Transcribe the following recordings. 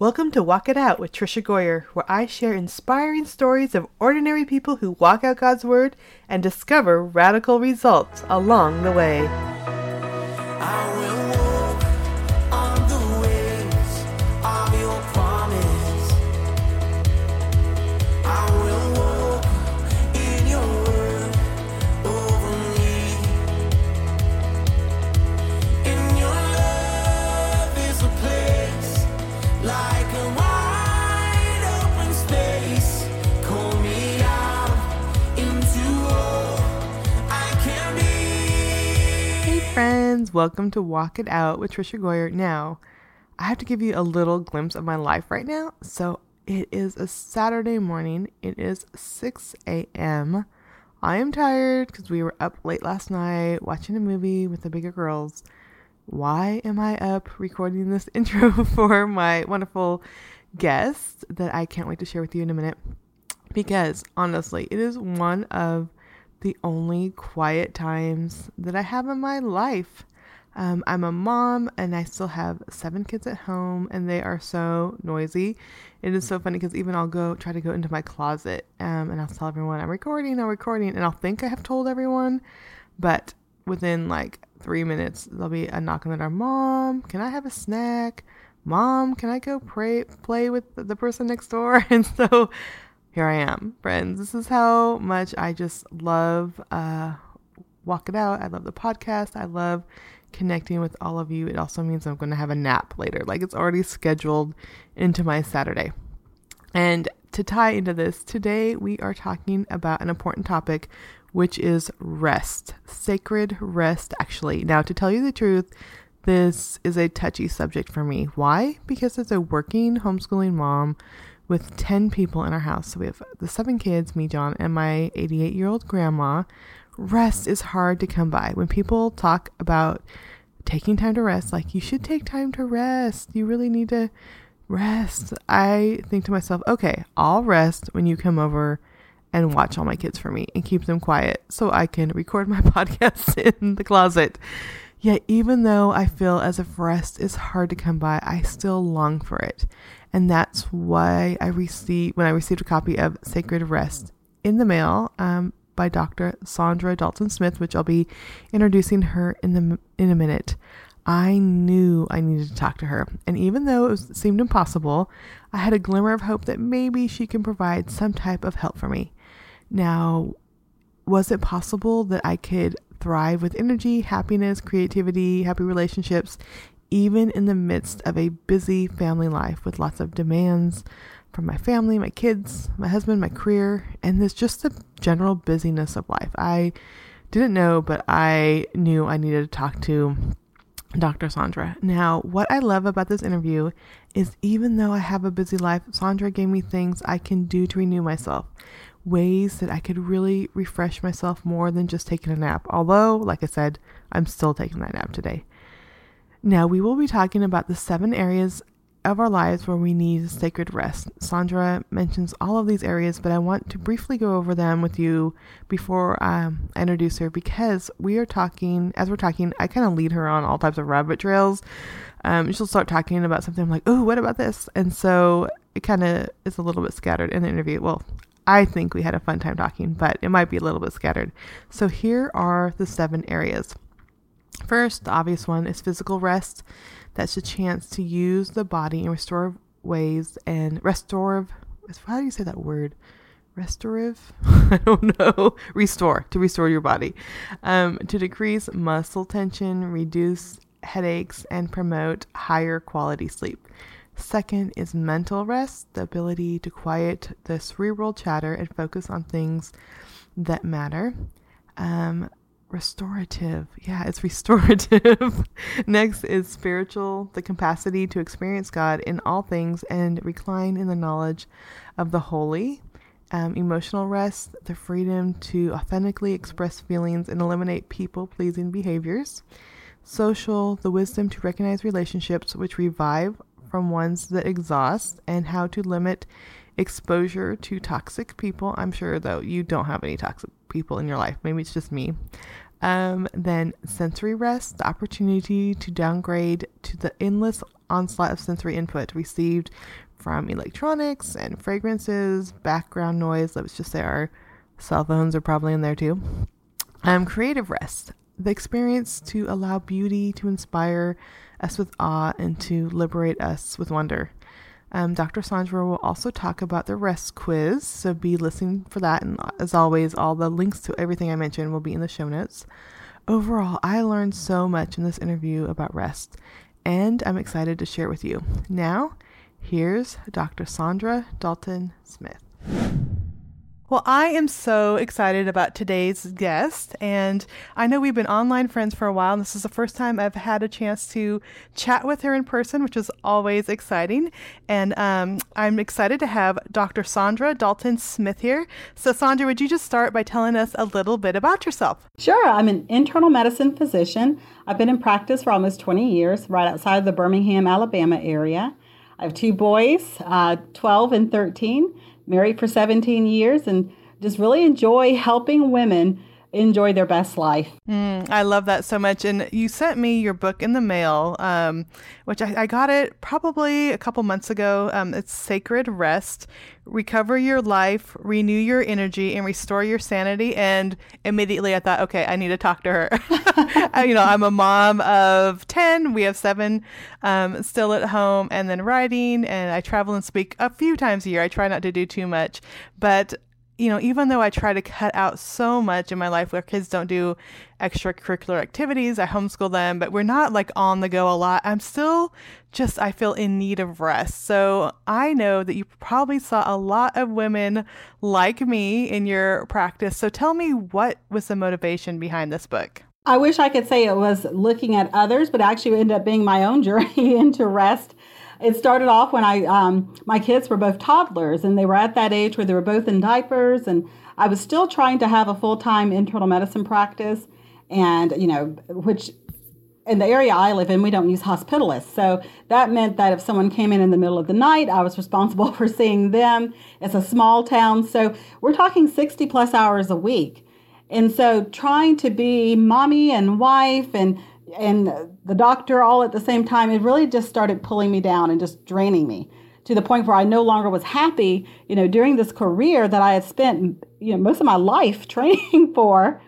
Welcome to Walk It Out with Tricia Goyer, where I share inspiring stories of ordinary people who walk out God's Word and discover radical results along the way. Friends, welcome to Walk It Out with Tricia Goyer. Now, I have to give you a little glimpse of my life right now. So, it is a Saturday morning. It is 6 a.m. I am tired because we were up late last night watching a movie with the bigger girls. Why am I up recording this intro for my wonderful guest that I can't wait to share with you in a minute? Because honestly, it is one of the only quiet times that I have in my life. Um, I'm a mom and I still have seven kids at home, and they are so noisy. It is so funny because even I'll go try to go into my closet um, and I'll tell everyone I'm recording, I'm recording, and I'll think I have told everyone, but within like three minutes, there'll be a knock on the door. Mom, can I have a snack? Mom, can I go pray play with the person next door? And so here I am, friends. This is how much I just love uh, Walk It Out. I love the podcast. I love connecting with all of you. It also means I'm going to have a nap later. Like it's already scheduled into my Saturday. And to tie into this, today we are talking about an important topic, which is rest, sacred rest, actually. Now, to tell you the truth, this is a touchy subject for me. Why? Because as a working homeschooling mom with 10 people in our house, so we have the seven kids, me, John, and my 88 year old grandma, rest is hard to come by. When people talk about taking time to rest, like you should take time to rest, you really need to rest. I think to myself, okay, I'll rest when you come over and watch all my kids for me and keep them quiet so I can record my podcast in the closet. Yet, even though I feel as if rest is hard to come by, I still long for it. And that's why I received, when I received a copy of Sacred Rest in the mail um, by Dr. Saundra Dalton Smith, which I'll be introducing her in the in a minute. I knew I needed to talk to her, and even though it was, seemed impossible, I had a glimmer of hope that maybe she can provide some type of help for me. Now, was it possible that I could thrive with energy, happiness, creativity, happy relationships, even in the midst of a busy family life with lots of demands from my family, my kids, my husband, my career, and there's just the general busyness of life. I didn't know, but I knew I needed to talk to Dr. Saundra. Now, what I love about this interview is even though I have a busy life, Saundra gave me things I can do to renew myself, ways that I could really refresh myself more than just taking a nap. Although, like I said, I'm still taking that nap today. Now, we will be talking about the seven areas of our lives where we need sacred rest. Saundra mentions all of these areas, but I want to briefly go over them with you before um, I introduce her because we are talking, as we're talking, I kind of lead her on all types of rabbit trails. Um, she'll start talking about something I'm like, oh, what about this? And so it kind of is a little bit scattered in the interview. Well, I think we had a fun time talking, but it might be a little bit scattered. So here are the seven areas. First, the obvious one is physical rest. That's a chance to use the body in restorative ways and restorative. How do you say that word? Restorative? I don't know. Restore, to restore your body. Um, to decrease muscle tension, reduce headaches, and promote higher quality sleep. Second is mental rest, the ability to quiet the cerebral chatter and focus on things that matter. Um, restorative. Yeah, it's restorative. Next is spiritual, the capacity to experience God in all things and recline in the knowledge of the holy. Um, emotional rest, the freedom to authentically express feelings and eliminate people pleasing behaviors. Social, the wisdom to recognize relationships which revive from ones that exhaust and how to limit exposure to toxic people. I'm sure, though, you don't have any toxic people in your life. Maybe it's just me. Um, then sensory rest, the opportunity to downgrade to the endless onslaught of sensory input received from electronics and fragrances, background noise. Let's just say our cell phones are probably in there too. Um, creative rest, the experience to allow beauty to inspire us with awe and to liberate us with wonder. Um, Dr. Saundra will also talk about the rest quiz, so be listening for that. And as always, all the links to everything I mentioned will be in the show notes. Overall, I learned so much in this interview about rest, and I'm excited to share it with you. Now, here's Dr. Saundra Dalton Smith. Well, I am so excited about today's guest, and I know we've been online friends for a while, and this is the first time I've had a chance to chat with her in person, which is always exciting. And um, I'm excited to have Dr. Saundra Dalton Smith here. So, Saundra, would you just start by telling us a little bit about yourself? Sure. I'm an internal medicine physician. I've been in practice for almost 20 years, right outside of the Birmingham, Alabama area. I have two boys, uh, 12 and 13 married for 17 years and just really enjoy helping women enjoy their best life. Mm, I love that so much. And you sent me your book in the mail, um, which I, I, got it probably a couple months ago. Um, it's Sacred Rest Recover Your Life, Renew Your Energy, and Restore Your Sanity. And immediately I thought, okay, I need to talk to her. you know, I'm a mom of 10. We have seven um, still at home and then writing. And I travel and speak a few times a year. I try not to do too much. But you know, even though I try to cut out so much in my life where kids don't do extracurricular activities, I homeschool them, but we're not like on the go a lot. I'm still just, I feel in need of rest. So I know that you probably saw a lot of women like me in your practice. So tell me what was the motivation behind this book? I wish I could say it was looking at others, but actually ended up being my own journey into rest it started off when I um, my kids were both toddlers and they were at that age where they were both in diapers and I was still trying to have a full time internal medicine practice and you know which in the area I live in we don't use hospitalists. So that meant that if someone came in in the middle of the night I was responsible for seeing them. It's a small town so we're talking 60 plus hours a week. And so trying to be mommy and wife and and the doctor all at the same time, it really just started pulling me down and just draining me to the point where I no longer was happy, you know, during this career that I had spent, you know, most of my life training for.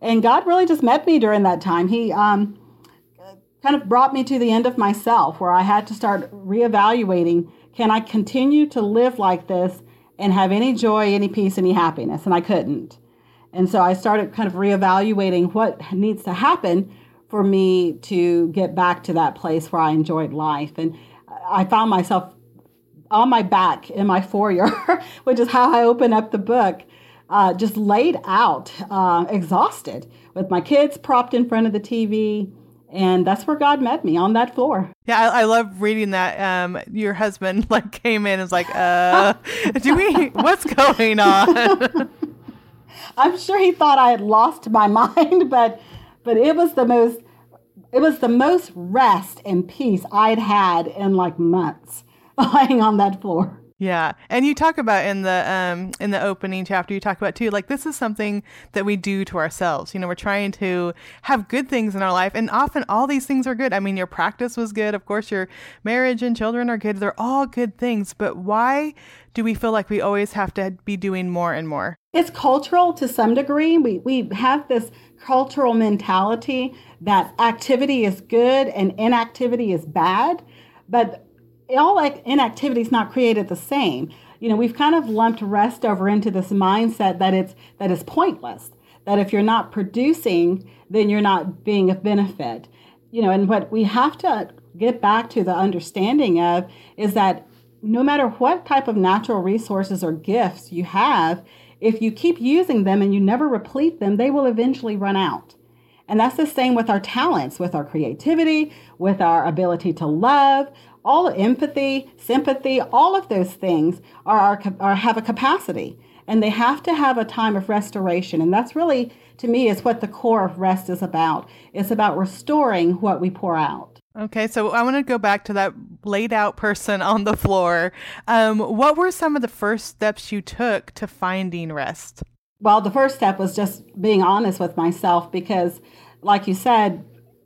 And God really just met me during that time. He um, kind of brought me to the end of myself where I had to start reevaluating can I continue to live like this and have any joy, any peace, any happiness? And I couldn't. And so I started kind of reevaluating what needs to happen for me to get back to that place where I enjoyed life. And I found myself on my back in my foyer, which is how I open up the book, uh, just laid out, uh, exhausted, with my kids propped in front of the TV. And that's where God met me on that floor. Yeah, I, I love reading that. Um, your husband like came in and was like, "Uh, do we? What's going on?" I'm sure he thought I had lost my mind, but but it was the most it was the most rest and peace I'd had in like months lying on that floor. Yeah. And you talk about in the um in the opening chapter you talk about too like this is something that we do to ourselves. You know, we're trying to have good things in our life and often all these things are good. I mean, your practice was good. Of course, your marriage and children are good. They're all good things, but why do we feel like we always have to be doing more and more? It's cultural to some degree. We we have this cultural mentality that activity is good and inactivity is bad, but all inactivity is not created the same. You know, we've kind of lumped rest over into this mindset that it's that is pointless. That if you're not producing, then you're not being of benefit. You know, and what we have to get back to the understanding of is that no matter what type of natural resources or gifts you have, if you keep using them and you never replete them, they will eventually run out. And that's the same with our talents, with our creativity, with our ability to love, all empathy, sympathy, all of those things are, are, are, have a capacity and they have to have a time of restoration. And that's really, to me, is what the core of rest is about. It's about restoring what we pour out. Okay, so I want to go back to that laid out person on the floor. Um, what were some of the first steps you took to finding rest? Well, the first step was just being honest with myself because, like you said,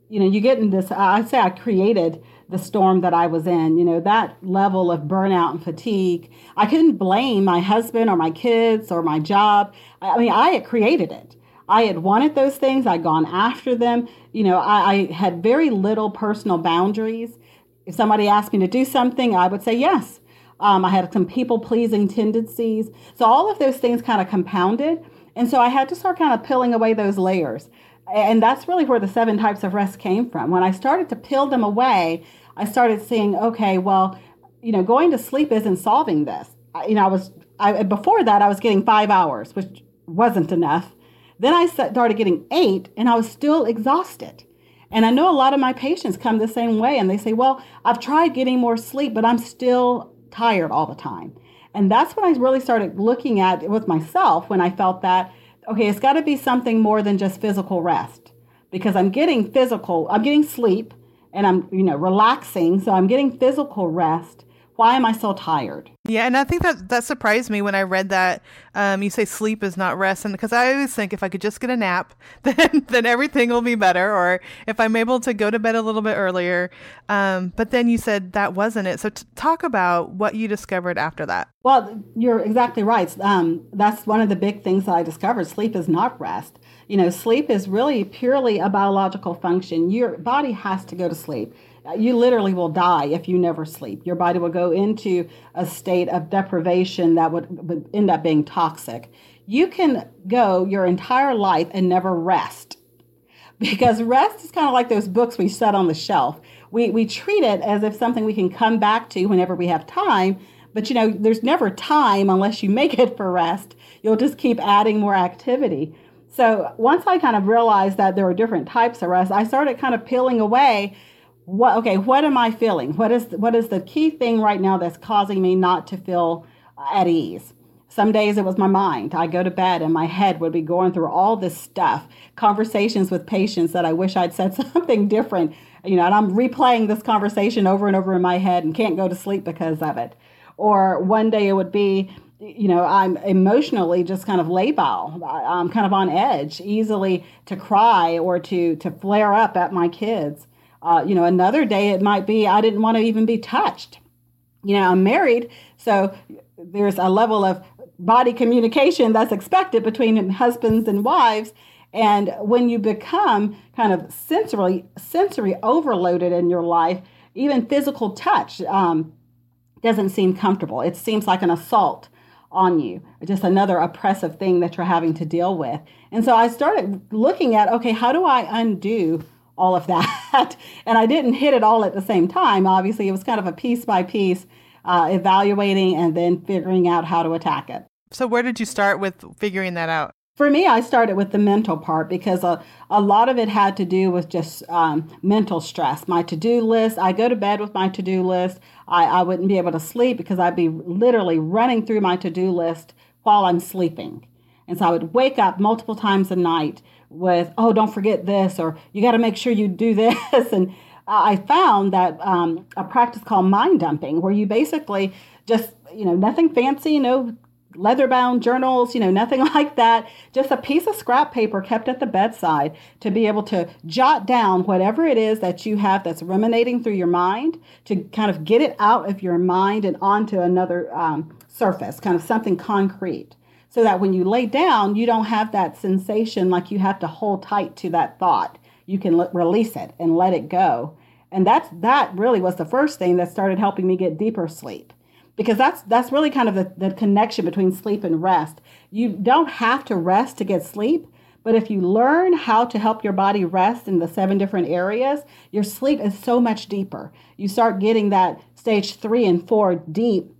you know, you get in this. I say I created the storm that I was in. You know, that level of burnout and fatigue. I couldn't blame my husband or my kids or my job. I mean, I had created it. I had wanted those things. I'd gone after them. You know, I, I had very little personal boundaries. If somebody asked me to do something, I would say yes. Um, I had some people pleasing tendencies. So all of those things kind of compounded. And so I had to start kind of peeling away those layers. And that's really where the seven types of rest came from. When I started to peel them away, I started seeing, okay, well, you know, going to sleep isn't solving this. I, you know, I was, I, before that, I was getting five hours, which wasn't enough. Then I started getting eight, and I was still exhausted. And I know a lot of my patients come the same way, and they say, well, I've tried getting more sleep, but I'm still tired all the time. And that's when I really started looking at it with myself when I felt that, okay, it's got to be something more than just physical rest because I'm getting physical, I'm getting sleep and I'm, you know, relaxing. So I'm getting physical rest. Why am I so tired? Yeah, and I think that that surprised me when I read that. Um, you say sleep is not rest, and because I always think if I could just get a nap, then then everything will be better, or if I'm able to go to bed a little bit earlier. Um, but then you said that wasn't it. So t- talk about what you discovered after that. Well, you're exactly right. Um, that's one of the big things that I discovered. Sleep is not rest. You know, sleep is really purely a biological function. Your body has to go to sleep you literally will die if you never sleep. Your body will go into a state of deprivation that would, would end up being toxic. You can go your entire life and never rest because rest is kind of like those books we set on the shelf. We, we treat it as if something we can come back to whenever we have time, but you know, there's never time unless you make it for rest. You'll just keep adding more activity. So once I kind of realized that there were different types of rest, I started kind of peeling away what okay what am i feeling? What is what is the key thing right now that's causing me not to feel at ease? Some days it was my mind. I go to bed and my head would be going through all this stuff. Conversations with patients that i wish i'd said something different. You know and i'm replaying this conversation over and over in my head and can't go to sleep because of it. Or one day it would be you know i'm emotionally just kind of labile. I'm kind of on edge easily to cry or to to flare up at my kids uh, you know, another day it might be I didn't want to even be touched. You know, I'm married, so there's a level of body communication that's expected between husbands and wives. And when you become kind of sensory sensory overloaded in your life, even physical touch um, doesn't seem comfortable. It seems like an assault on you, just another oppressive thing that you're having to deal with. And so I started looking at okay, how do I undo all of that. and I didn't hit it all at the same time. Obviously, it was kind of a piece by piece uh, evaluating and then figuring out how to attack it. So, where did you start with figuring that out? For me, I started with the mental part because a, a lot of it had to do with just um, mental stress. My to do list, I go to bed with my to do list. I, I wouldn't be able to sleep because I'd be literally running through my to do list while I'm sleeping. And so I would wake up multiple times a night with, oh, don't forget this, or you got to make sure you do this. and I found that um, a practice called mind dumping, where you basically just, you know, nothing fancy, know, leather bound journals, you know, nothing like that. Just a piece of scrap paper kept at the bedside to be able to jot down whatever it is that you have that's ruminating through your mind to kind of get it out of your mind and onto another um, surface, kind of something concrete so that when you lay down, you don't have that sensation like you have to hold tight to that thought. You can l- release it and let it go. And that's that really was the first thing that started helping me get deeper sleep. Because that's that's really kind of the, the connection between sleep and rest. You don't have to rest to get sleep, but if you learn how to help your body rest in the seven different areas, your sleep is so much deeper. You start getting that stage three and four deep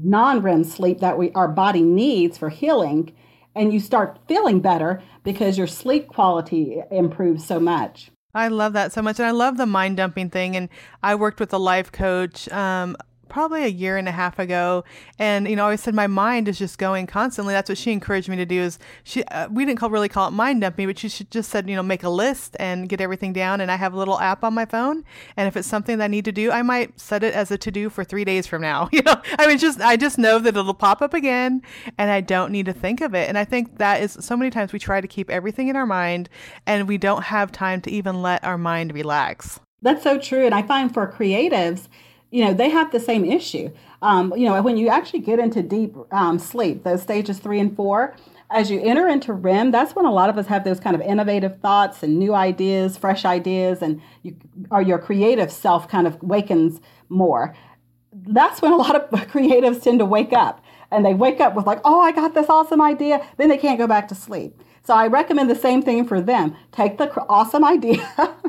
non-REM sleep that we our body needs for healing and you start feeling better because your sleep quality improves so much. I love that so much. And I love the mind dumping thing. And I worked with a life coach um, probably a year and a half ago and you know i always said my mind is just going constantly that's what she encouraged me to do is she uh, we didn't call, really call it mind dumping but she just said you know make a list and get everything down and i have a little app on my phone and if it's something that i need to do i might set it as a to do for three days from now you know i mean just i just know that it'll pop up again and i don't need to think of it and i think that is so many times we try to keep everything in our mind and we don't have time to even let our mind relax That's so true. And I find for creatives, you know, they have the same issue. Um, you know, when you actually get into deep um, sleep, those stages three and four, as you enter into REM, that's when a lot of us have those kind of innovative thoughts and new ideas, fresh ideas, and you, or your creative self kind of wakens more. That's when a lot of creatives tend to wake up and they wake up with like, oh, I got this awesome idea. Then they can't go back to sleep. So I recommend the same thing for them. Take the awesome idea,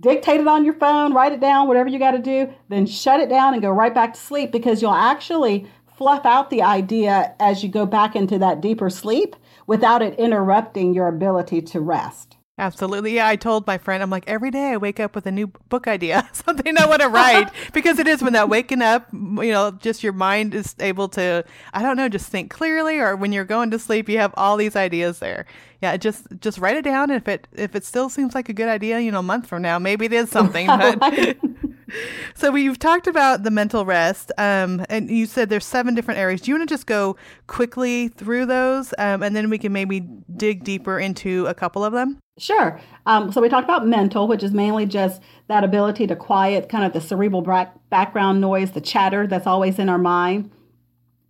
dictate it on your phone, write it down, whatever you got to do, then shut it down and go right back to sleep because you'll actually fluff out the idea as you go back into that deeper sleep without it interrupting your ability to rest. Absolutely. Yeah, I told my friend, I'm like, every day I wake up with a new book idea, something I want to write. because it is when that waking up, you know, just your mind is able to, I don't know, just think clearly, or when you're going to sleep, you have all these ideas there. Yeah, just just write it down. If it if it still seems like a good idea, you know, a month from now, maybe it is something. But so we've talked about the mental rest, um, and you said there's seven different areas. Do you want to just go quickly through those, um, and then we can maybe dig deeper into a couple of them? Sure. Um, so we talked about mental, which is mainly just that ability to quiet kind of the cerebral bra- background noise, the chatter that's always in our mind.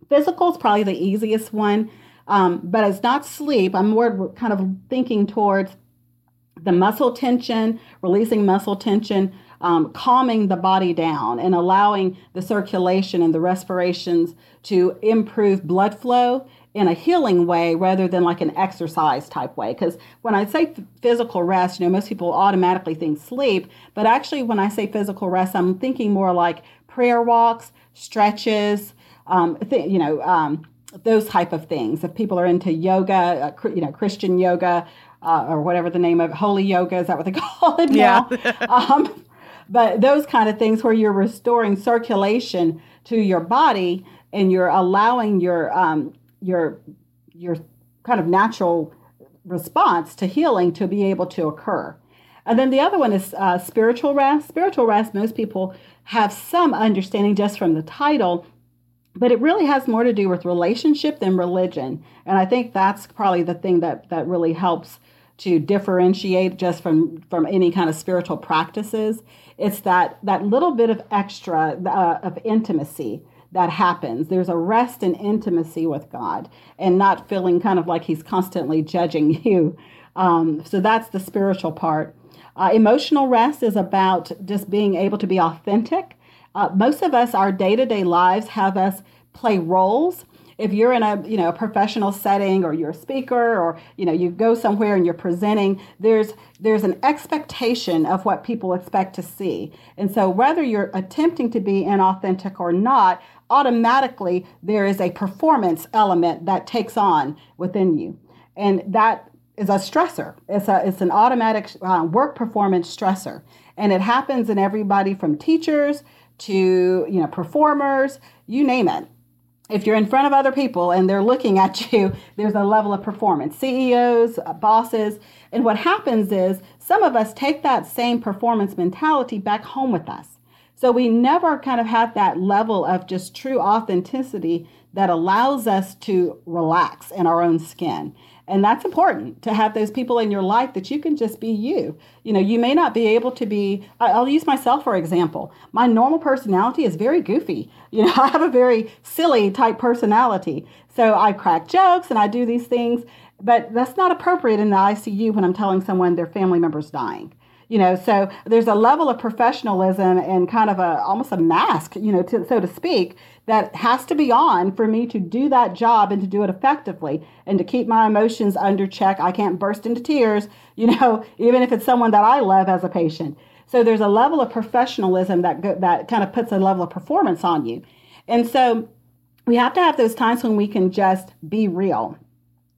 Physical is probably the easiest one, um, but it's not sleep. I'm more kind of thinking towards the muscle tension, releasing muscle tension, um, calming the body down, and allowing the circulation and the respirations to improve blood flow in a healing way rather than like an exercise type way. Because when I say physical rest, you know, most people automatically think sleep, but actually, when I say physical rest, I'm thinking more like prayer walks, stretches, um, th- you know, um, those type of things. If people are into yoga, uh, you know, Christian yoga, uh, or whatever the name of holy yoga is that what they call it now? Yeah. um, but those kind of things where you're restoring circulation to your body and you're allowing your um, your your kind of natural response to healing to be able to occur. And then the other one is uh, spiritual rest. Spiritual rest, most people have some understanding just from the title, but it really has more to do with relationship than religion. And I think that's probably the thing that, that really helps to differentiate just from, from any kind of spiritual practices. It's that, that little bit of extra uh, of intimacy that happens. There's a rest and intimacy with God and not feeling kind of like He's constantly judging you. Um, so that's the spiritual part. Uh, emotional rest is about just being able to be authentic. Uh, most of us, our day to day lives have us play roles if you're in a you know a professional setting or you're a speaker or you know you go somewhere and you're presenting there's there's an expectation of what people expect to see. And so whether you're attempting to be inauthentic or not automatically there is a performance element that takes on within you. And that is a stressor. It's a it's an automatic uh, work performance stressor. And it happens in everybody from teachers to you know performers you name it if you're in front of other people and they're looking at you, there's a level of performance. CEOs, uh, bosses, and what happens is some of us take that same performance mentality back home with us. So we never kind of have that level of just true authenticity that allows us to relax in our own skin. And that's important to have those people in your life that you can just be you. You know, you may not be able to be, I'll use myself for example. My normal personality is very goofy. You know, I have a very silly type personality. So I crack jokes and I do these things, but that's not appropriate in the ICU when I'm telling someone their family member's dying you know so there's a level of professionalism and kind of a almost a mask you know to, so to speak that has to be on for me to do that job and to do it effectively and to keep my emotions under check. I can't burst into tears you know even if it's someone that i love as a patient. So there's a level of professionalism that go, that kind of puts a level of performance on you. And so we have to have those times when we can just be real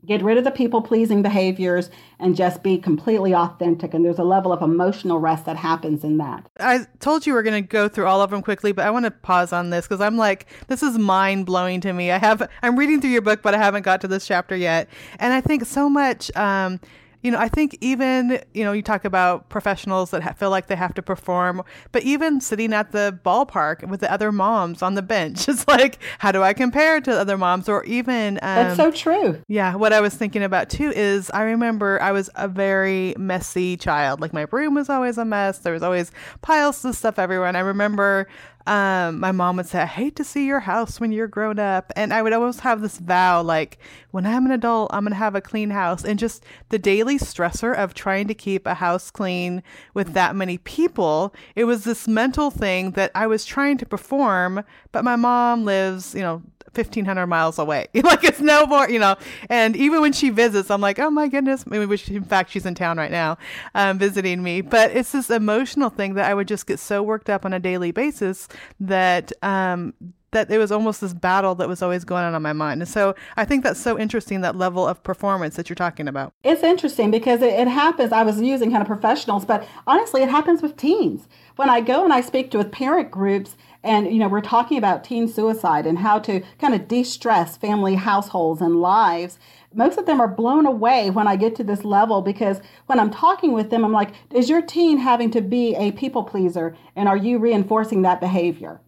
Get rid of the people pleasing behaviors and just be completely authentic. And there's a level of emotional rest that happens in that. I told you we're going to go through all of them quickly, but I want to pause on this because I'm like, this is mind blowing to me. I have, I'm reading through your book, but I haven't got to this chapter yet. And I think so much, um, you know, I think even, you know, you talk about professionals that ha- feel like they have to perform, but even sitting at the ballpark with the other moms on the bench, it's like, how do I compare to other moms? Or even, um, That's so true. yeah, what I was thinking about too is I remember I was a very messy child. Like my room was always a mess. There was always piles of stuff everywhere. And I remember um, my mom would say, I hate to see your house when you're grown up. And I would always have this vow, like, when I'm an adult, I'm going to have a clean house. And just the daily stressor of trying to keep a house clean with that many people, it was this mental thing that I was trying to perform. But my mom lives, you know, 1500 miles away. Like it's no more you know. And even when she visits i'm like oh my goodness. Maybe which in fact she's in town right now um, visiting me. But it's this emotional thing that i would just get so worked up on a daily basis that um that it was almost this battle that was always going on in my mind. And so i think that's so interesting that level of performance that you're talking about. It's interesting because it, it happens. I was using kind of professionals, but honestly, it happens with teens. When I go and I speak to with parent groups, and you know, we're talking about teen suicide and how to kind of de-stress family households and lives. Most of them are blown away when I get to this level because when I'm talking with them, I'm like, "Is your teen having to be a people pleaser, and are you reinforcing that behavior?"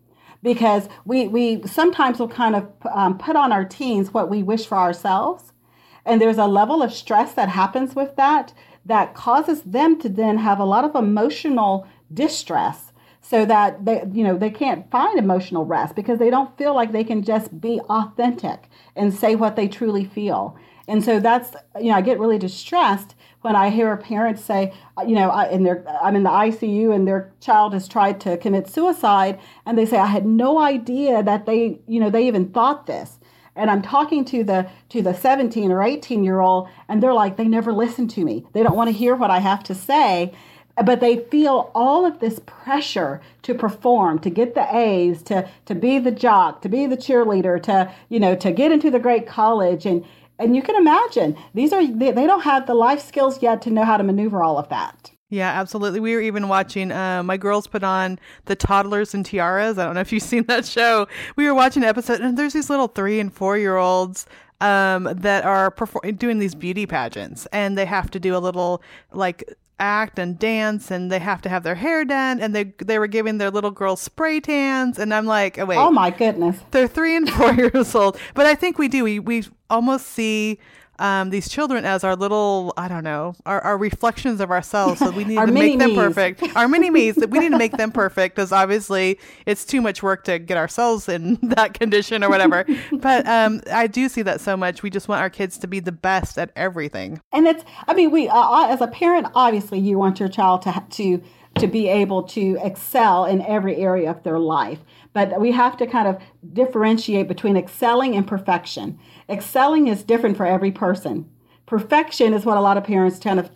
because we, we sometimes will kind of um, put on our teens what we wish for ourselves. And there's a level of stress that happens with that that causes them to then have a lot of emotional distress so that they you know they can't find emotional rest because they don't feel like they can just be authentic and say what they truly feel. And so that's you know I get really distressed when I hear a parent say, uh, you know, I, in their, I'm in the ICU and their child has tried to commit suicide, and they say, I had no idea that they, you know, they even thought this. And I'm talking to the to the 17 or 18 year old, and they're like, they never listen to me. They don't want to hear what I have to say, but they feel all of this pressure to perform, to get the A's, to to be the jock, to be the cheerleader, to you know, to get into the great college, and and you can imagine these are they, they don't have the life skills yet to know how to maneuver all of that. Yeah, absolutely. We were even watching. Uh, my girls put on the Toddlers and Tiaras. I don't know if you've seen that show. We were watching an episode, and there's these little three and four year olds um, that are perform- doing these beauty pageants, and they have to do a little like act and dance, and they have to have their hair done, and they they were giving their little girls spray tans, and I'm like, oh wait, Oh my goodness. they're three and four years old. But I think we do. We we almost see um, these children as our little, I don't know, our, our reflections of ourselves. So we need to make them perfect. Our mini me's. That we need to make them perfect because obviously it's too much work to get ourselves in that condition or whatever. but um, I do see that so much. We just want our kids to be the best at everything. And it's, I mean, we, uh, as a parent, obviously you want your child to, ha- to, to be able to excel in every area of their life. But we have to kind of differentiate between excelling and perfection. Excelling is different for every person. Perfection is what a lot of parents kind of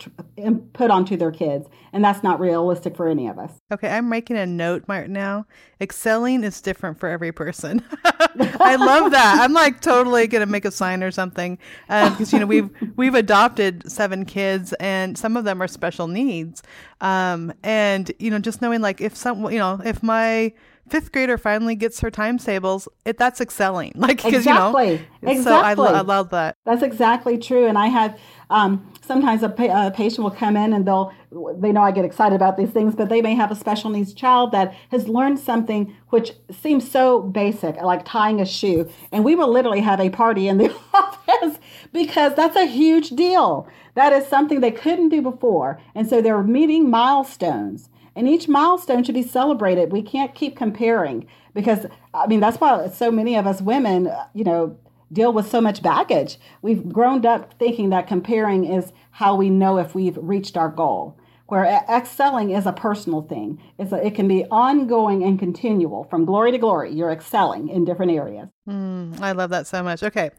put onto their kids, and that's not realistic for any of us. Okay, I'm making a note right now. Excelling is different for every person. I love that. I'm like totally gonna make a sign or something because you know we've we've adopted seven kids and some of them are special needs. Um, and you know just knowing like if some you know if my fifth grader finally gets her times tables, it that's excelling. Like Exactly. you know, so I, Exactly. I love that. That's exactly true. And I have um, sometimes a, pa- a patient will come in and they'll they know I get excited about these things, but they may have a special needs child that has learned something which seems so basic, like tying a shoe, and we will literally have a party in the office because that's a huge deal. That is something they couldn't do before, and so they're meeting milestones. And each milestone should be celebrated. We can't keep comparing because, I mean, that's why so many of us women, you know, deal with so much baggage. We've grown up thinking that comparing is how we know if we've reached our goal. Where excelling is a personal thing. It's a, it can be ongoing and continual from glory to glory. You're excelling in different areas. Mm, I love that so much. Okay.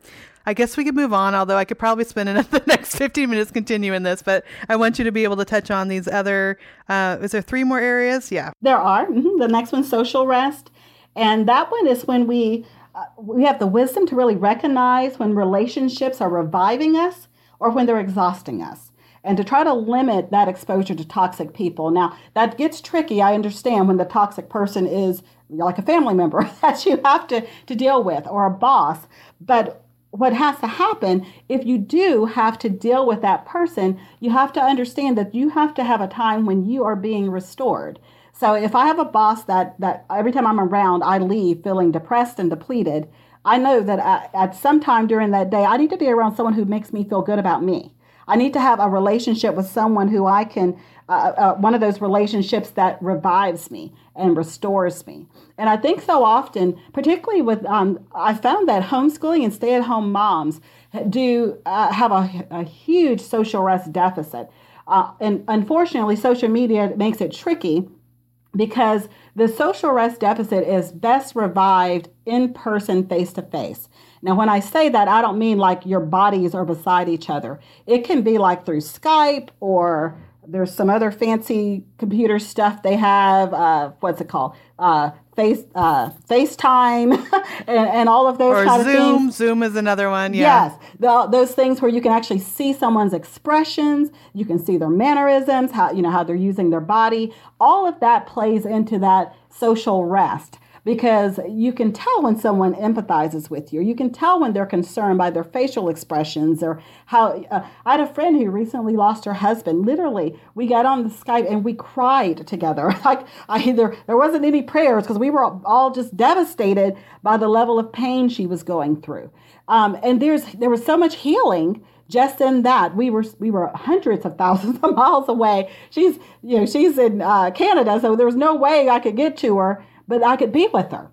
I guess we could move on, although I could probably spend the next 15 minutes continuing this, but I want you to be able to touch on these other, uh, is there three more areas? Yeah. There are. mhm. The next one, social rest. And that one is when we uh, we have the wisdom to really recognize when relationships are reviving us or when they're exhausting us. And to try to limit that exposure to toxic people. Now, that gets tricky. I understand when the toxic person is like a family member that you have to, to deal with or a boss. But what has to happen if you do have to deal with that person, you have to understand that you have to have a time when you are being restored. So if I have a boss that that every time I'm around, I leave feeling depressed and depleted, I know that I, at some time during that day, I need to be around someone who makes me feel good about me. I need to have a relationship with someone who I can, uh, uh, one of those relationships that revives me and restores me. And I think so often, particularly with, um, I found that homeschooling and stay at home moms do uh, have a, a, huge social rest deficit. Uh, and unfortunately, social media makes it tricky because the social rest deficit is best revived in person, face to face. Now, when I say that, I don't mean like your bodies are beside each other. It can be like through Skype or there's some other fancy computer stuff they have. Uh, what's it called? Uh, Face uh, FaceTime and, and all of those or kind Zoom. of things. Zoom is another one. Yeah. Yes, the, those things where you can actually see someone's expressions, you can see their mannerisms, how you know how they're using their body. All of that plays into that social rest because you can tell when someone empathizes with you. You can tell when they're concerned by their facial expressions or how. Uh, I had a friend who recently lost her husband. Literally, we got on the Skype and we cried together. like I either there wasn't any prayers because we were all just devastated by the level of pain she was going through. Um, and there's there was so much healing just in that we were we were hundreds of thousands of miles away she's you know she's in uh, canada so there was no way i could get to her but I could be with her.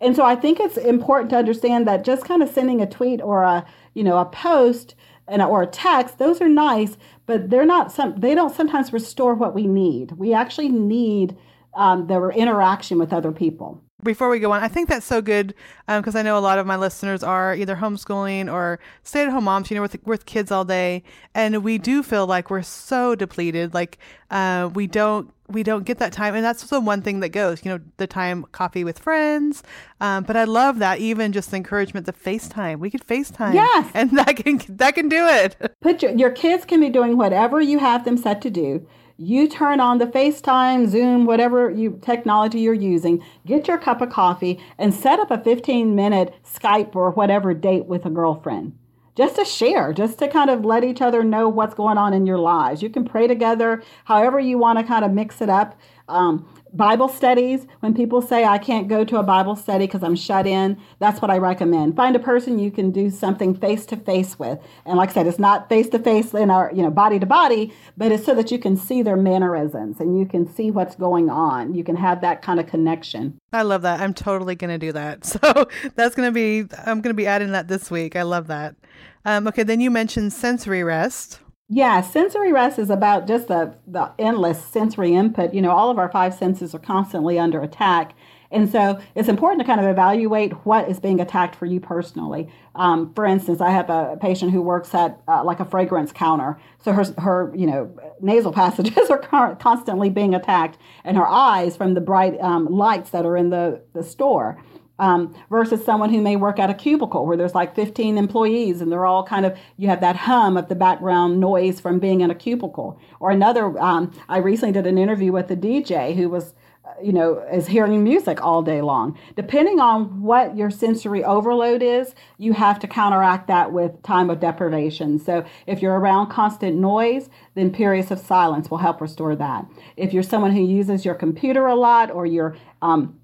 And so I think it's important to understand that just kind of sending a tweet or a, you know, a post and or a text, those are nice, but they're not some they don't sometimes restore what we need. We actually need um, the interaction with other people before we go on, I think that's so good because um, I know a lot of my listeners are either homeschooling or stay-at-home moms, you know, with with kids all day, and we do feel like we're so depleted, like uh, we don't we don't get that time, and that's the one thing that goes, you know, the time coffee with friends. Um, but I love that even just the encouragement, the FaceTime. We could FaceTime, yes, and that can that can do it. Put your your kids can be doing whatever you have them set to do you turn on the FaceTime, Zoom, whatever you technology you're using, get your cup of coffee and set up a 15 minute Skype or whatever date with a girlfriend. Just to share, just to kind of let each other know what's going on in your lives. You can pray together, however you want to kind of mix it up. Um, Bible studies, when people say, I can't go to a Bible study because I'm shut in, that's what I recommend. Find a person you can do something face to face with. And like I said, it's not face to face in our, you know, body to body, but it's so that you can see their mannerisms and you can see what's going on. You can have that kind of connection. I love that. I'm totally going to do that. So that's going to be, I'm going to be adding that this week. I love that. Um, okay, then you mentioned sensory rest. Yeah, sensory rest is about just the, the endless sensory input. You know, all of our five senses are constantly under attack. And so it's important to kind of evaluate what is being attacked for you personally. Um, for instance, I have a patient who works at uh, like a fragrance counter. So her, her, you know, nasal passages are constantly being attacked and her eyes from the bright um, lights that are in the, the store um, versus someone who may work at a cubicle where there's like 15 employees and they're all kind of you have that hum of the background noise from being in a cubicle. Or another um, i recently did an interview with a dj who was you know is hearing music all day long. Depending on what your sensory overload is you have to counteract that with time of deprivation. So if you're around constant noise then periods of silence will help restore that. If you're someone who uses your computer a lot or you're um,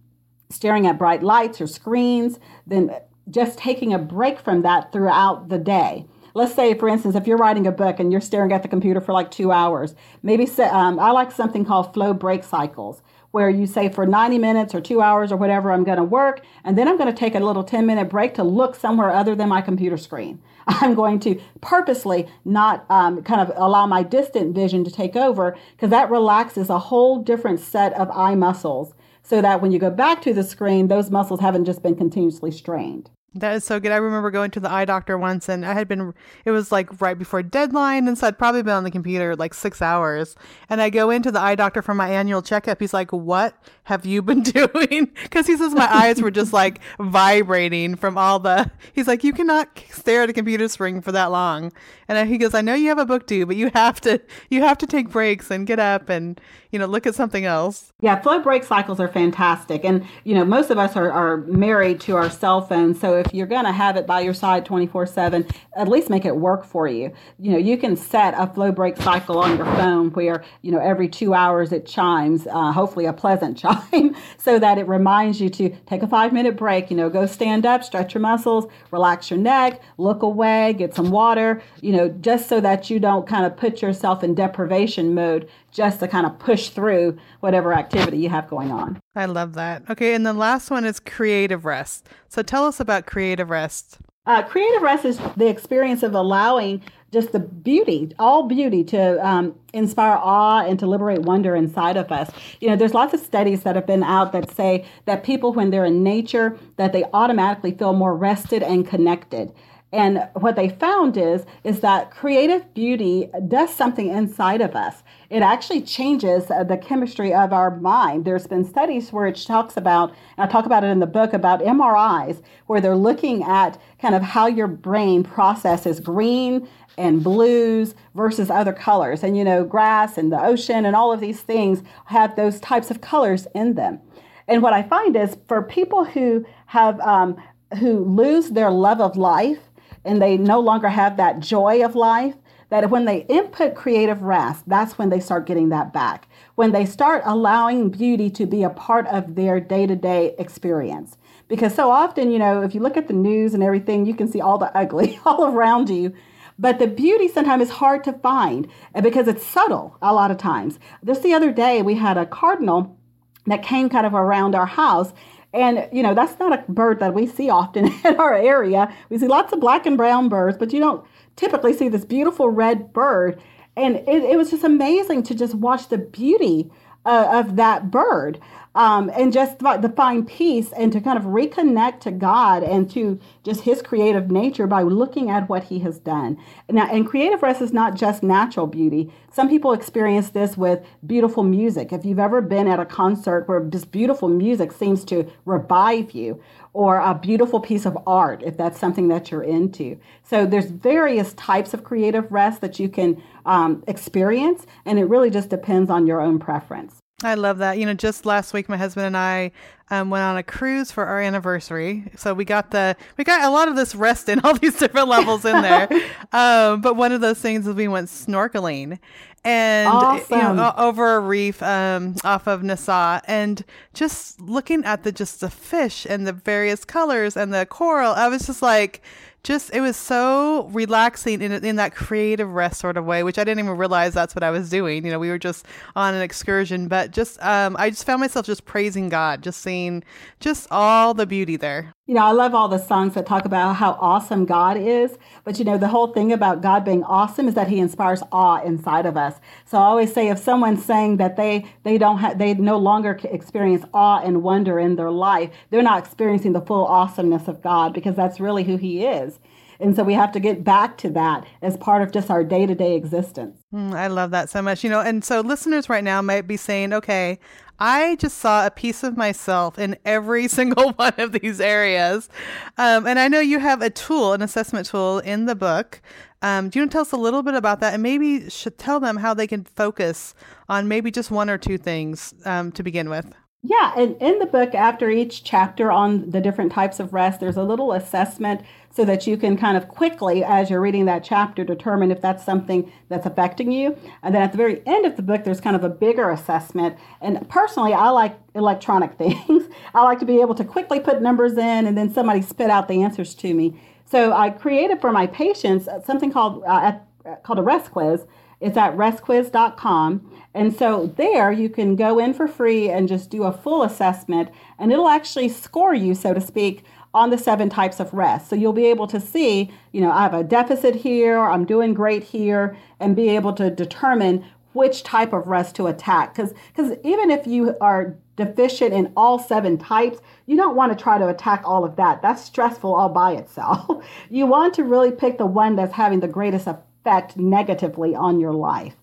staring at bright lights or screens, then just taking a break from that throughout the day. Let's say, for instance, if you're writing a book and you're staring at the computer for like two hours, maybe um, I like something called flow break cycles, where you say for 90 minutes or two hours or whatever, I'm going to work, and then I'm going to take a little 10 minute break to look somewhere other than my computer screen. I'm going to purposely not um, kind of allow my distant vision to take over because that relaxes a whole different set of eye muscles so that when you go back to the screen, those muscles haven't just been continuously strained. That is so good. I remember going to the eye doctor once and I had been, it was like right before deadline. And so I'd probably been on the computer like six hours. And I go into the eye doctor for my annual checkup. He's like, What have you been doing? Because he says my eyes were just like vibrating from all the. He's like, you cannot stare at a computer screen for that long. And he goes, I know you have a book due, but you have to you have to take breaks and get up and you know look at something else. Yeah, flow break cycles are fantastic, and you know most of us are, are married to our cell phones. So if you're going to have it by your side 24 seven, at least make it work for you. You know, you can set a flow break cycle on your phone where you know every two hours it chimes, uh, hopefully a pleasant chime, so that it reminds you to take a five minute break. You know, go stand up, stretch your muscles, relax your neck, look away, get some water. You know, just so that you don't kind of put yourself in deprivation mode just to kind of push through whatever activity you have going on. I love that. Okay, and the last one is creative rest. So tell us about creative rest. Uh, creative rest is the experience of allowing just the beauty, all beauty, to um, inspire awe and to liberate wonder inside of us. You know, there's lots of studies that have been out that say that people, when they're in nature, that they automatically feel more rested and connected. And what they found is is that creative beauty does something inside of us. It actually changes the chemistry of our mind. There's been studies where it talks about, and I talk about it in the book about MRIs, where they're looking at kind of how your brain processes green and blues versus other colors. And you know, grass and the ocean and all of these things have those types of colors in them. And what I find is for people who have um, who lose their love of life and they no longer have that joy of life, that when they input creative rest, that's when they start getting that back. When they start allowing beauty to be a part of their day to day experience. Because so often, you know, if you look at the news and everything, you can see all the ugly all around you. But the beauty sometimes is hard to find because it's subtle a lot of times. Just the other day, we had a cardinal that came kind of around our house and, you know, that's not a bird that we see often in our area. We see lots of black and brown birds, but you don't typically see this beautiful red bird. And it, it was just amazing to just watch the beauty uh, of that bird um, and just to find peace and to kind of reconnect to God and to just His creative nature by looking at what He has done. Now, and creative rest is not just natural beauty. Some people experience this with beautiful music. If you've ever been at a concert where just beautiful music seems to revive you, or a beautiful piece of art, if that's something that you're into. So there's various types of creative rest that you can um, experience, and it really just depends on your own preference. I love that. You know, just last week, my husband and I um, went on a cruise for our anniversary. So we got the we got a lot of this rest in all these different levels in there. um, but one of those things is we went snorkeling, and awesome. you know, over a reef um, off of Nassau, and just looking at the just the fish and the various colors and the coral. I was just like just it was so relaxing in in that creative rest sort of way, which I didn't even realize that's what I was doing. You know, we were just on an excursion, but just um, I just found myself just praising God, just seeing just all the beauty there. You know, I love all the songs that talk about how awesome God is, but you know, the whole thing about God being awesome is that He inspires awe inside of us. So I always say, if someone's saying that they they don't have they no longer experience awe and wonder in their life, they're not experiencing the full awesomeness of God because that's really who He is. And so we have to get back to that as part of just our day to day existence. Mm, I love that so much. You know, and so listeners right now might be saying, okay, I just saw a piece of myself in every single one of these areas. Um, and I know you have a tool, an assessment tool in the book. Um, do you want to tell us a little bit about that and maybe should tell them how they can focus on maybe just one or two things um, to begin with? Yeah, and in the book, after each chapter on the different types of rest, there's a little assessment so that you can kind of quickly, as you're reading that chapter, determine if that's something that's affecting you. And then at the very end of the book, there's kind of a bigger assessment. And personally, I like electronic things. I like to be able to quickly put numbers in and then somebody spit out the answers to me. So I created for my patients something called uh, called a rest quiz. It's at restquiz.com. And so there you can go in for free and just do a full assessment, and it'll actually score you, so to speak, on the seven types of rest. So you'll be able to see, you know, I have a deficit here, I'm doing great here, and be able to determine which type of rest to attack. Because because even if you are deficient in all seven types, you don't want to try to attack all of that. That's stressful all by itself. you want to really pick the one that's having the greatest effect negatively on your life.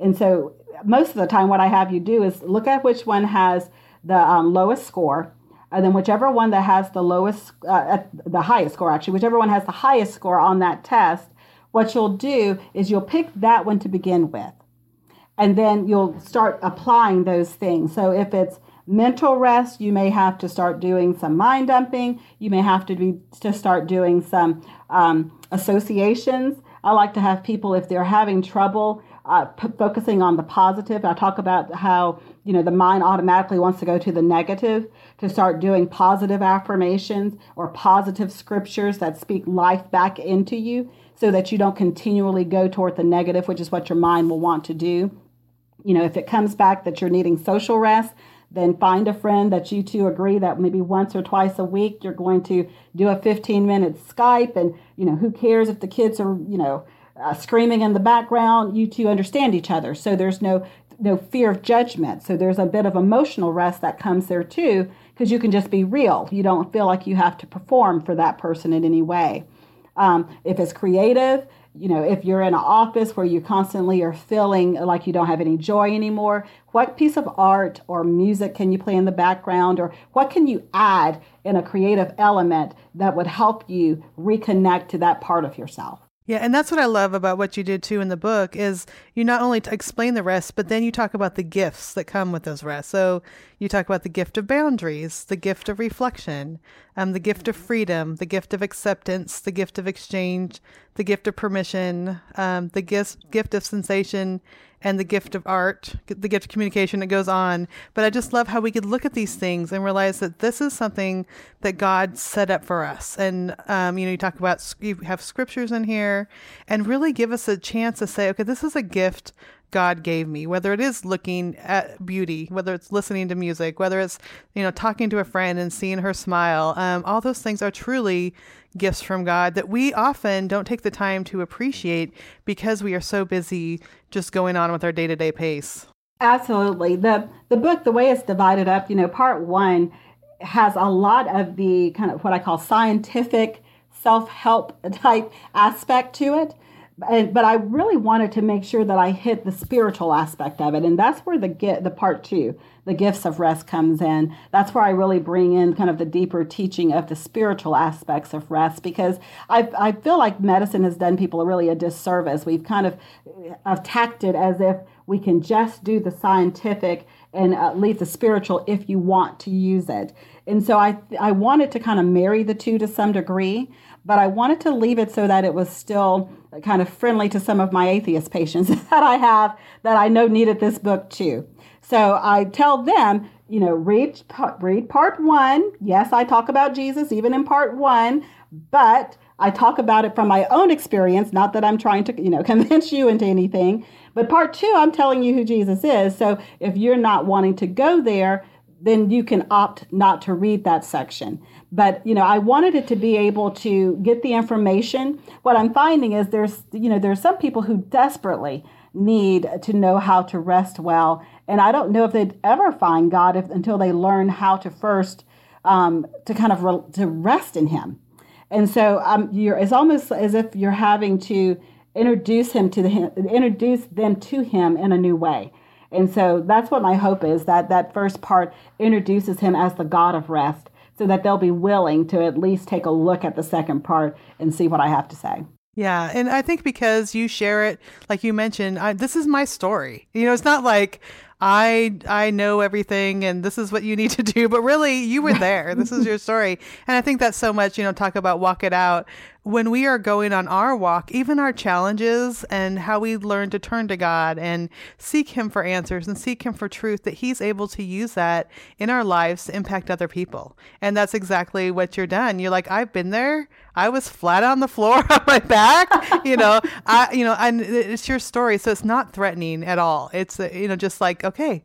And so most of the time what I have you do is look at which one has the um, lowest score. And then whichever one that has the lowest, uh, the highest score actually, whichever one has the highest score on that test, what you'll do is you'll pick that one to begin with. And then you'll start applying those things. So if it's mental rest, you may have to start doing some mind dumping. You may have to be to start doing some um, associations. I like to have people if they're having trouble uh, p- focusing on the positive. I talk about how you know the mind automatically wants to go to the negative to start doing positive affirmations or positive scriptures that speak life back into you so that you don't continually go toward the negative which is what your mind will want to do you know if it comes back that you're needing social rest then find a friend that you two agree that maybe once or twice a week you're going to do a 15 minute skype and you know who cares if the kids are you know uh, screaming in the background you two understand each other. So there's no no fear of judgment. So there's a bit of emotional rest that comes there too because you can just be real. You don't feel like you have to perform for that person in any way. Um, if it's creative you know, if you're in an office where you constantly are feeling like you don't have any joy anymore, what piece of art or music can you play in the background? Or what can you add in a creative element that would help you reconnect to that part of yourself? Yeah, and that's what I love about what you did too in the book is you not only explain the rest, but then you talk about the gifts that come with those rests. So you talk about the gift of boundaries, the gift of reflection, um, the gift of freedom, the gift of acceptance, the gift of exchange, the gift of permission, um, the gift gift of sensation, and the gift of art, the gift of communication. It goes on, but I just love how we could look at these things and realize that this is something that God set up for us. And um, you know, you talk about you have scriptures in here, and really give us a chance to say, okay, this is a gift God gave me, whether it is looking at beauty, whether it's listening to music, whether it's, you know, talking to a friend and seeing her smile. Um, all those things are truly gifts from God that we often don't take the time to appreciate because we are so busy just going on with our day to day pace. Absolutely. The the book, the way it's divided up, you know, part one has a lot of the kind of what I call scientific self-help type aspect to it but I really wanted to make sure that I hit the spiritual aspect of it, and that's where the get the part two, the gifts of rest, comes in. That's where I really bring in kind of the deeper teaching of the spiritual aspects of rest, because I I feel like medicine has done people really a disservice. We've kind of attacked it as if we can just do the scientific and uh, leave the spiritual if you want to use it. And so I I wanted to kind of marry the two to some degree, but I wanted to leave it so that it was still kind of friendly to some of my atheist patients that I have that I know needed this book too. So I tell them, you know, read read part 1. Yes, I talk about Jesus even in part 1, but I talk about it from my own experience, not that I'm trying to, you know, convince you into anything. But part 2, I'm telling you who Jesus is. So if you're not wanting to go there, then you can opt not to read that section. But you know, I wanted it to be able to get the information. What I'm finding is there's you know there's some people who desperately need to know how to rest well, and I don't know if they'd ever find God if, until they learn how to first um, to kind of re, to rest in Him. And so um, you're it's almost as if you're having to introduce him to the introduce them to him in a new way and so that's what my hope is that that first part introduces him as the God of rest so that they'll be willing to at least take a look at the second part and see what I have to say. Yeah, and I think because you share it, like you mentioned, I, this is my story. You know, it's not like I I know everything and this is what you need to do, but really you were there. this is your story, and I think that's so much. You know, talk about walk it out when we are going on our walk, even our challenges and how we learn to turn to God and seek Him for answers and seek Him for truth, that He's able to use that in our lives to impact other people. And that's exactly what you're done. You're like, I've been there. I was flat on the floor on my back, you know, I, you know, and it's your story. So it's not threatening at all. It's, uh, you know, just like, okay,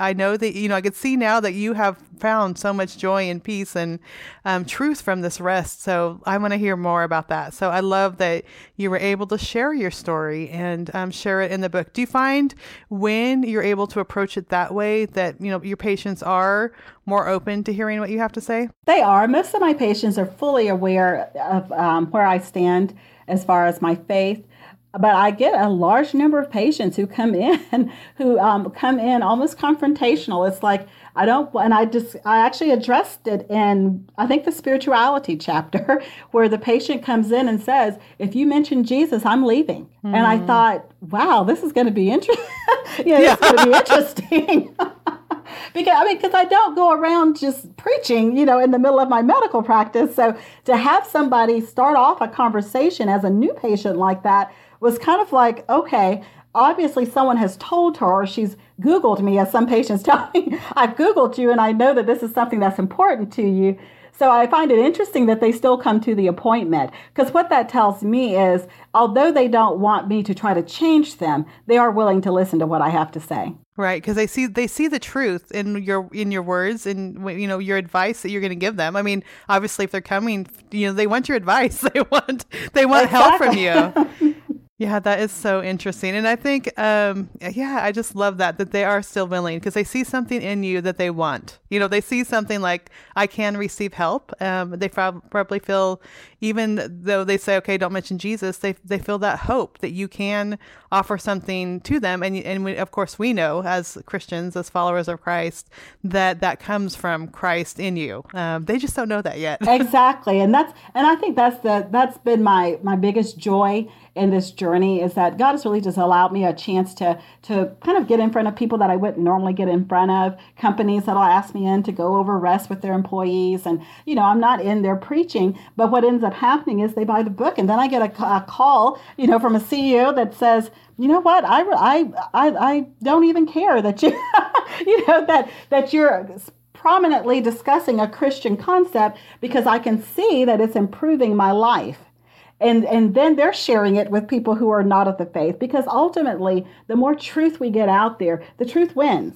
I know that, you know, I could see now that you have found so much joy and peace and um, truth from this rest. So I want to hear more about that. So I love that you were able to share your story and um, share it in the book. Do you find when you're able to approach it that way that, you know, your patients are more open to hearing what you have to say? They are. Most of my patients are fully aware of um, where I stand as far as my faith but I get a large number of patients who come in who um, come in almost confrontational. It's like I don't, and I just I actually addressed it in I think the spirituality chapter where the patient comes in and says, "If you mention Jesus, I'm leaving." Mm. And I thought, wow, this is going to be interesting. yeah, this is going to be interesting. Because I mean, because I don't go around just preaching, you know, in the middle of my medical practice. So to have somebody start off a conversation as a new patient like that was kind of like, okay, obviously someone has told her she's Googled me, as some patients tell me, I've Googled you and I know that this is something that's important to you. So I find it interesting that they still come to the appointment because what that tells me is although they don't want me to try to change them, they are willing to listen to what I have to say. Right, because they see they see the truth in your in your words and you know your advice that you're going to give them. I mean, obviously, if they're coming, you know, they want your advice. They want they want exactly. help from you. Yeah, that is so interesting. And I think, um, yeah, I just love that, that they are still willing because they see something in you that they want. You know, they see something like, I can receive help. Um, they probably feel, even though they say, okay, don't mention Jesus, they, they feel that hope that you can offer something to them. And, and we, of course, we know as Christians, as followers of Christ, that that comes from Christ in you. Um, they just don't know that yet. exactly. And that's, and I think that's the, that's been my, my biggest joy in this journey is that God has really just allowed me a chance to to kind of get in front of people that I wouldn't normally get in front of, companies that'll ask me in to go over rest with their employees. And, you know, I'm not in there preaching, but what ends up happening is they buy the book and then I get a, a call, you know, from a CEO that says, you know what, I, I, I, I don't even care that you, you know, that, that you're prominently discussing a Christian concept because I can see that it's improving my life and and then they're sharing it with people who are not of the faith because ultimately the more truth we get out there the truth wins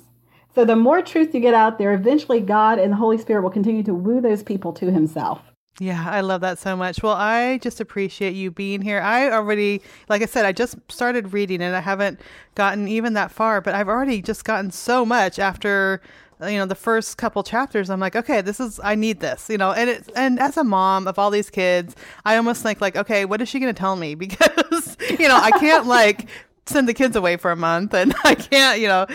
so the more truth you get out there eventually god and the holy spirit will continue to woo those people to himself yeah, I love that so much. Well, I just appreciate you being here. I already, like I said, I just started reading and I haven't gotten even that far, but I've already just gotten so much after you know the first couple chapters i'm like okay this is i need this you know and it and as a mom of all these kids i almost think like okay what is she going to tell me because you know i can't like send the kids away for a month and I can't, you know,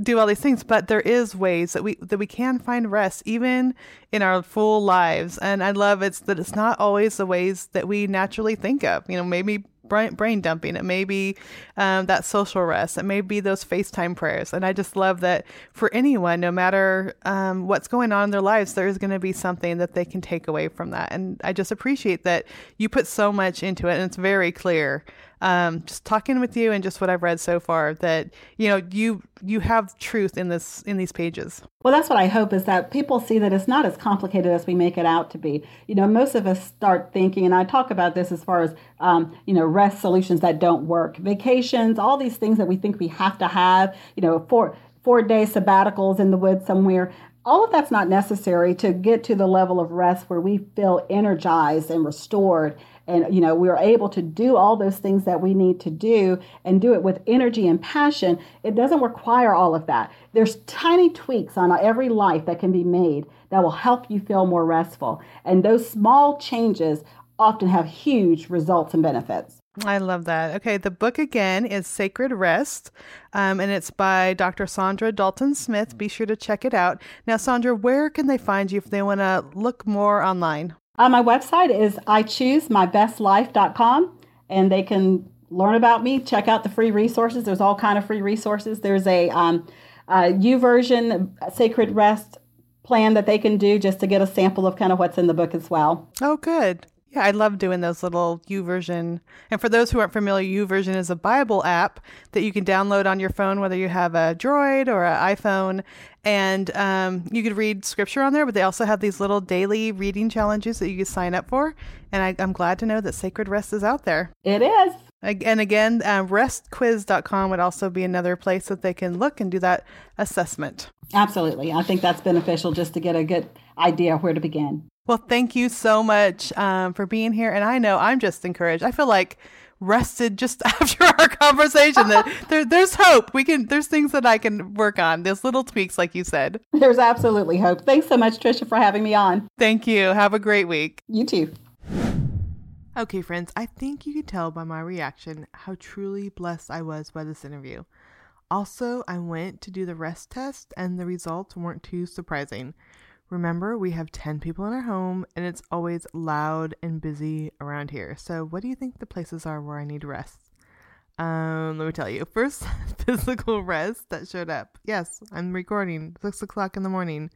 do all these things. But there is ways that we that we can find rest even in our full lives. And I love it's that it's not always the ways that we naturally think of. You know, maybe brain, dumping. It may be um, that social rest. It may be those FaceTime prayers. And I just love that for anyone, no matter um, what's going on in their lives, there's going to be something that they can take away from that. And I just appreciate that you put so much into it and it's very clear um, just talking with you and just what I've read so far that you know you you have truth in this in these pages. Well, that's what I hope is that people see that it's not as complicated as we make it out to be. You know, most of us start thinking, and I talk about this as far as um, you know rest solutions that don't work, vacations, all these things that we think we have to have. You know, four four day sabbaticals in the woods somewhere all of that's not necessary to get to the level of rest where we feel energized and restored and you know we're able to do all those things that we need to do and do it with energy and passion it doesn't require all of that there's tiny tweaks on every life that can be made that will help you feel more restful and those small changes often have huge results and benefits I love that. Okay, the book again is Sacred Rest, um, and it's by Dr. Saundra Dalton Smith. Be sure to check it out. Now, Saundra, where can they find you if they want to look more online? Uh, my website is ichoosemybestlife.com, and they can learn about me. Check out the free resources. There's all kind of free resources. There's a um, YouVersion Sacred Rest plan that they can do just to get a sample of kind of what's in the book as well. Oh, good. Yeah, I love doing those little YouVersion. And for those who aren't familiar, YouVersion is a Bible app that you can download on your phone, whether you have a Droid or an iPhone. And um, you could read scripture on there, but they also have these little daily reading challenges that you can sign up for. And I, am glad to know that Sacred Rest is out there. It is. And again, uh, restquiz.com would also be another place that they can look and do that assessment. Absolutely. I think that's beneficial just to get a good idea where to begin. Well, thank you so much um, for being here. And I know I'm just encouraged. I feel like rested just after our conversation that there, there's hope. We can, there's things that I can work on. There's little tweaks, like you said. There's absolutely hope. Thanks so much, Tricia, for having me on. Thank you. Have a great week. You too. Okay, friends, I think you can tell by my reaction how truly blessed I was by this interview. Also, I went to do the rest test, and the results weren't too surprising. Remember, we have 10 people in our home, and it's always loud and busy around here. So, what do you think the places are where I need rest? Um, let me tell you. First, physical rest that showed up. Yes, I'm recording six o'clock in the morning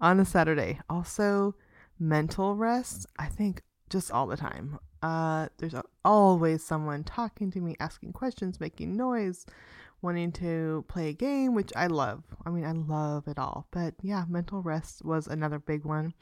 on a Saturday. Also, mental rest. I think just all the time. Uh, there's always someone talking to me, asking questions, making noise, wanting to play a game, which I love. I mean, I love it all. But yeah, mental rest was another big one,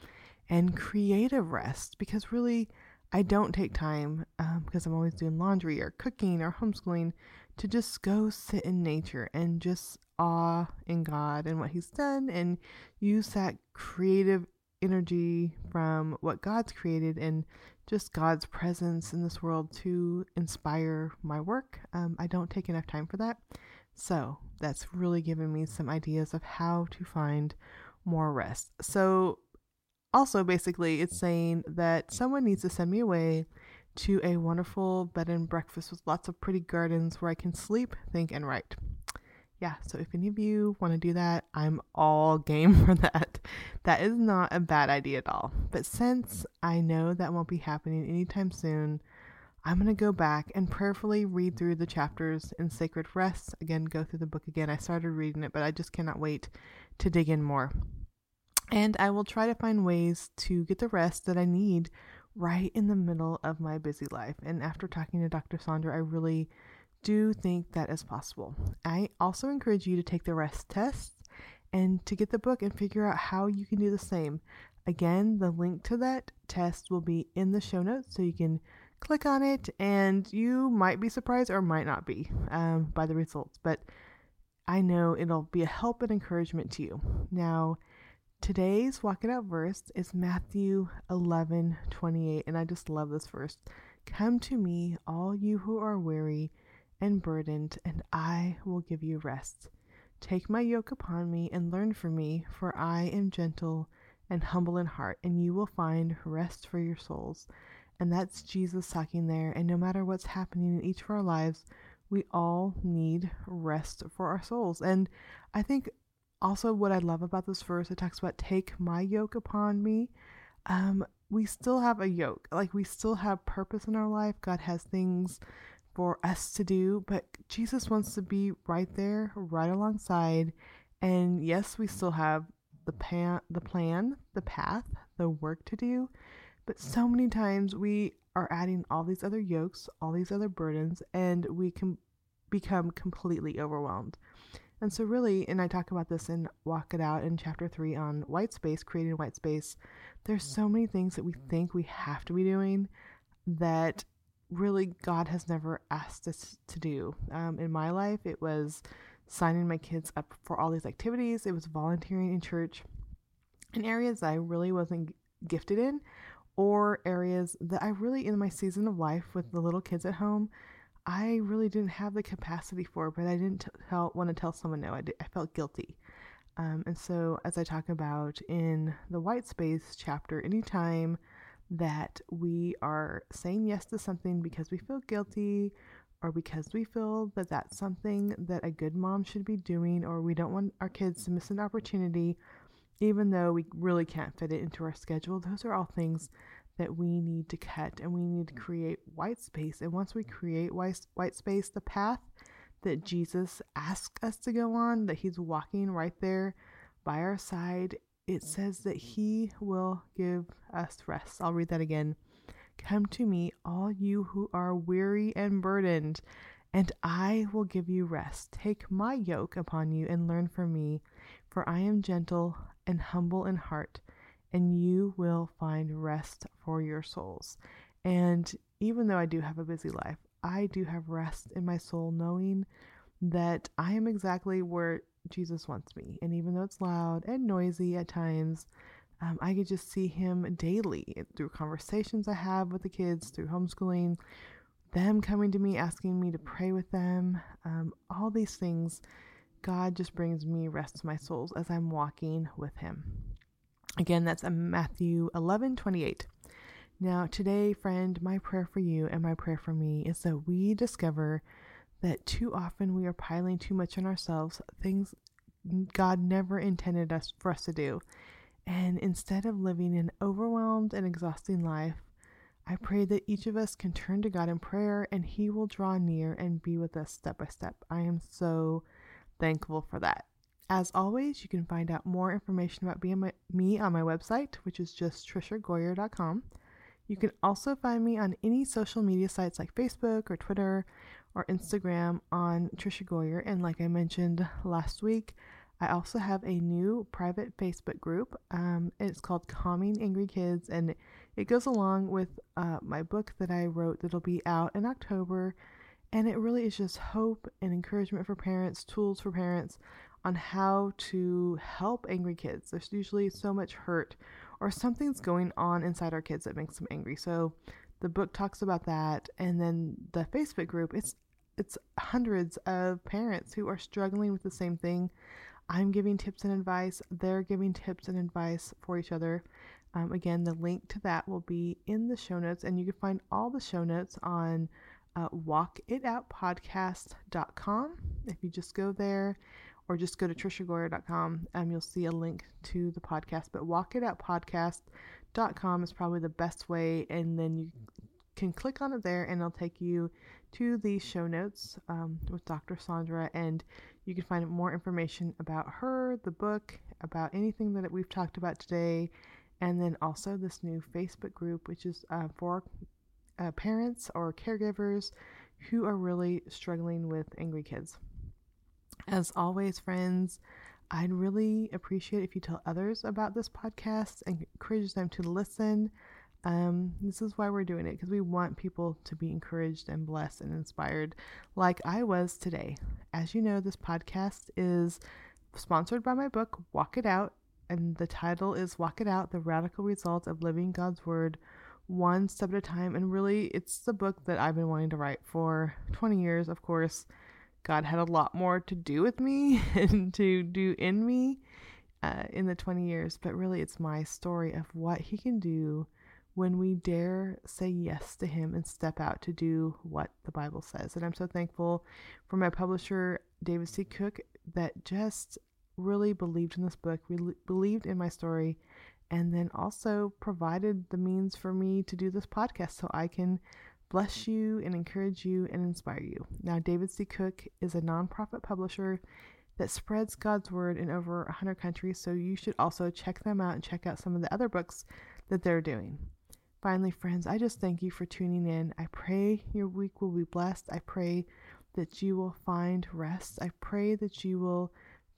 and creative rest because really, I don't take time um, because I'm always doing laundry or cooking or homeschooling to just go sit in nature and just awe in God and what He's done and use that creative energy from what God's created and just God's presence in this world to inspire my work. Um, I don't take enough time for that. So that's really given me some ideas of how to find more rest. So, also, basically, it's saying that someone needs to send me away to a wonderful bed and breakfast with lots of pretty gardens where I can sleep, think, and write yeah, so if any of you want to do that, I'm all game for that. That is not a bad idea at all. But since I know that won't be happening anytime soon, I'm going to go back and prayerfully read through the chapters in Sacred Rest. Again, go through the book again. I started reading it, but I just cannot wait to dig in more. And I will try to find ways to get the rest that I need right in the middle of my busy life. And after talking to Dr. Saundra, I really do think that is possible. I also encourage you to take the rest test and to get the book and figure out how you can do the same. Again, the link to that test will be in the show notes so you can click on it and you might be surprised or might not be um, by the results. But I know it'll be a help and encouragement to you. Now, today's Walk It Out verse is Matthew 11 28, and I just love this verse. Come to me, all you who are weary and burdened, and I will give you rest. Take my yoke upon me and learn from me, for I am gentle and humble in heart, and you will find rest for your souls. And that's Jesus talking there. And no matter what's happening in each of our lives, we all need rest for our souls. And I think also what I love about this verse, it talks about take my yoke upon me. Um, we still have a yoke, like we still have purpose in our life. God has things for us to do, but Jesus wants to be right there, right alongside. And yes, we still have the pan, the plan, the path, the work to do, but so many times we are adding all these other yokes, all these other burdens, and we can become completely overwhelmed. And so, really, and I talk about this in Walk It Out in chapter three on white space, creating white space. There's so many things that we think we have to be doing that really God has never asked us to do. Um, in my life, it was signing my kids up for all these activities, it was volunteering in church in areas I really wasn't gifted in, or areas that I really, in my season of life with the little kids at home, I really didn't have the capacity for, but I didn't tell, want to tell someone no. I, did, I felt guilty. Um, and so, as I talk about in the white space chapter, anytime that we are saying yes to something because we feel guilty or because we feel that that's something that a good mom should be doing or we don't want our kids to miss an opportunity even though we really can't fit it into our schedule those are all things that we need to cut and we need to create white space and once we create white, space the path that jesus asks us to go on that he's walking right there by our side it says that he will give us rest. I'll read that again. Come to me, all you who are weary and burdened, and I will give you rest. Take my yoke upon you and learn from me, for I am gentle and humble in heart, and you will find rest for your souls. And even though I do have a busy life, I do have rest in my soul, knowing that I am exactly where Jesus wants me. And even though it's loud and noisy at times, um, I could just see him daily through conversations I have with the kids, through homeschooling, them coming to me, asking me to pray with them. Um, all these things, God just brings me rest to my souls as I'm walking with him. Again, that's um, Matthew 11 28. Now, today, friend, my prayer for you and my prayer for me is that we discover that too often we are piling too much on ourselves, things God never intended us for us to do. And instead of living an overwhelmed and exhausting life, I pray that each of us can turn to God in prayer and He will draw near and be with us step by step. I am so thankful for that. As always, you can find out more information about me on my website, which is just triciagoyer.com. You can also find me on any social media sites like Facebook or Twitter or Instagram on Tricia Goyer. And like I mentioned last week, I also have a new private Facebook group. Um, it's called Calming Angry Kids, and it goes along with uh, my book that I wrote that'll be out in October. And it really is just hope and encouragement for parents, tools for parents on how to help angry kids. There's usually so much hurt or something's going on inside our kids that makes them angry. So the book talks about that and then the Facebook group it's it's hundreds of parents who are struggling with the same thing. I'm giving tips and advice, they're giving tips and advice for each other. Um, again, the link to that will be in the show notes, and you can find all the show notes on uh, walkitoutpodcast.com. If you just go there, or just go to triciagoyer.com and you'll see a link to the podcast. But walkitoutpodcast.com is probably the best way, and then you can click on it there and it'll take you to the show notes um, with Dr. Saundra, and you can find more information about her, the book, about anything that we've talked about today, and then also this new Facebook group, which is uh, for uh, parents or caregivers who are really struggling with angry kids. As always, friends, I'd really appreciate if you tell others about this podcast and encourage them to listen. Um, this is why we're doing it because we want people to be encouraged and blessed and inspired, like I was today. As you know, this podcast is sponsored by my book, Walk It Out, and the title is Walk It Out The Radical Results of Living God's Word One Step at a Time. And really, it's the book that I've been wanting to write for 20 years, of course. God had a lot more to do with me and to do in me uh, in the 20 years, but really it's my story of what He can do when we dare say yes to Him and step out to do what the Bible says. And I'm so thankful for my publisher, David C. Cook, that just really believed in this book, really believed in my story, and then also provided the means for me to do this podcast so I can bless you and encourage you and inspire you. Now, David C. Cook is a nonprofit publisher that spreads God's word in over 100 countries, so you should also check them out and check out some of the other books that they're doing. Finally, friends, I just thank you for tuning in. I pray your week will be blessed. I pray that you will find rest. I pray that you will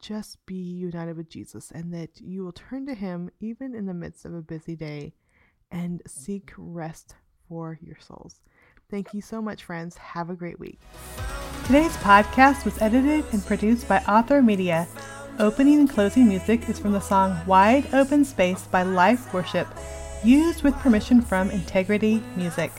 just be united with Jesus and that you will turn to Him even in the midst of a busy day and seek rest for your souls. Thank you so much, friends. Have a great week. Today's podcast was edited and produced by Author Media. Opening and closing music is from the song Wide Open Space by Life Worship, used with permission from Integrity Music.